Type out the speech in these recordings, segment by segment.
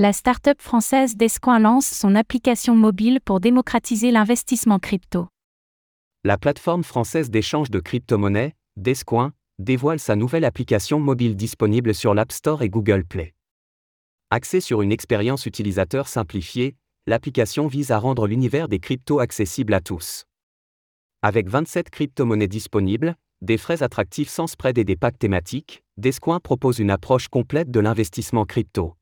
La start-up française Descoin lance son application mobile pour démocratiser l'investissement crypto. La plateforme française d'échange de crypto-monnaies, Descoin, dévoile sa nouvelle application mobile disponible sur l'App Store et Google Play. Axée sur une expérience utilisateur simplifiée, l'application vise à rendre l'univers des cryptos accessible à tous. Avec 27 crypto-monnaies disponibles, des frais attractifs sans spread et des packs thématiques, Descoin propose une approche complète de l'investissement crypto.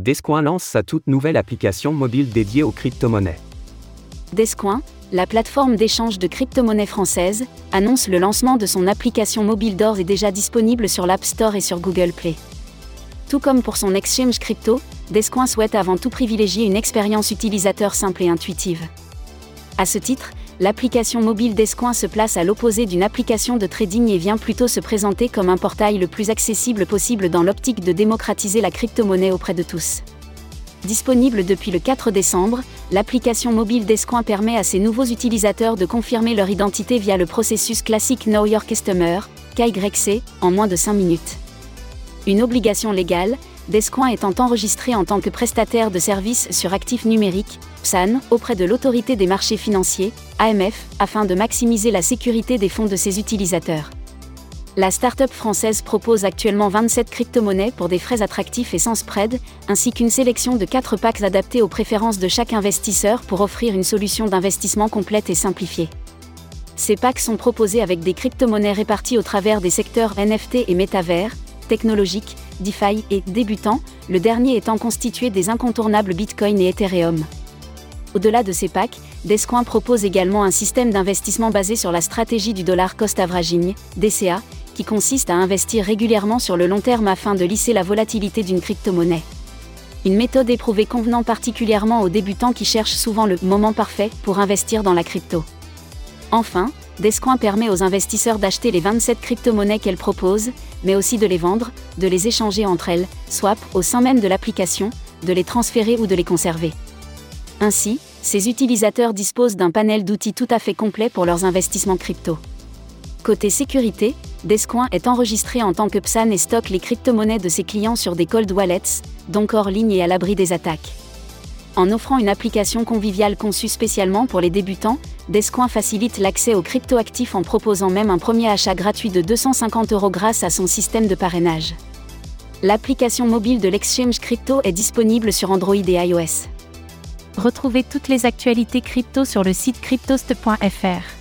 Descoin lance sa toute nouvelle application mobile dédiée aux crypto-monnaies. Descoin, la plateforme d'échange de crypto-monnaies française, annonce le lancement de son application mobile d'or et déjà disponible sur l'App Store et sur Google Play. Tout comme pour son exchange crypto, Descoin souhaite avant tout privilégier une expérience utilisateur simple et intuitive. À ce titre, l'application mobile Descoin se place à l'opposé d'une application de trading et vient plutôt se présenter comme un portail le plus accessible possible dans l'optique de démocratiser la crypto-monnaie auprès de tous. Disponible depuis le 4 décembre, l'application mobile Descoin permet à ses nouveaux utilisateurs de confirmer leur identité via le processus classique Know Your Customer, KYC, en moins de 5 minutes. Une obligation légale, Descoin étant enregistré en tant que prestataire de services sur actifs numériques, PSAN, auprès de l'autorité des marchés financiers, AMF, afin de maximiser la sécurité des fonds de ses utilisateurs. La start-up française propose actuellement 27 crypto-monnaies pour des frais attractifs et sans spread, ainsi qu'une sélection de 4 packs adaptés aux préférences de chaque investisseur pour offrir une solution d'investissement complète et simplifiée. Ces packs sont proposés avec des crypto-monnaies réparties au travers des secteurs NFT et métavers, technologiques, DeFi et débutants, le dernier étant constitué des incontournables Bitcoin et Ethereum. Au-delà de ces packs, Descoin propose également un système d'investissement basé sur la stratégie du dollar cost averaging, DCA, qui consiste à investir régulièrement sur le long terme afin de lisser la volatilité d'une crypto-monnaie. Une méthode éprouvée convenant particulièrement aux débutants qui cherchent souvent le moment parfait pour investir dans la crypto. Enfin, Descoin permet aux investisseurs d'acheter les 27 crypto-monnaies qu'elle propose, mais aussi de les vendre, de les échanger entre elles, swap, au sein même de l'application, de les transférer ou de les conserver. Ainsi, ces utilisateurs disposent d'un panel d'outils tout à fait complet pour leurs investissements crypto. Côté sécurité, Descoin est enregistré en tant que PSAN et stocke les crypto-monnaies de ses clients sur des cold wallets, donc hors ligne et à l'abri des attaques. En offrant une application conviviale conçue spécialement pour les débutants, Descoin facilite l'accès aux crypto-actifs en proposant même un premier achat gratuit de 250 euros grâce à son système de parrainage. L'application mobile de l'exchange crypto est disponible sur Android et iOS. Retrouvez toutes les actualités crypto sur le site cryptost.fr.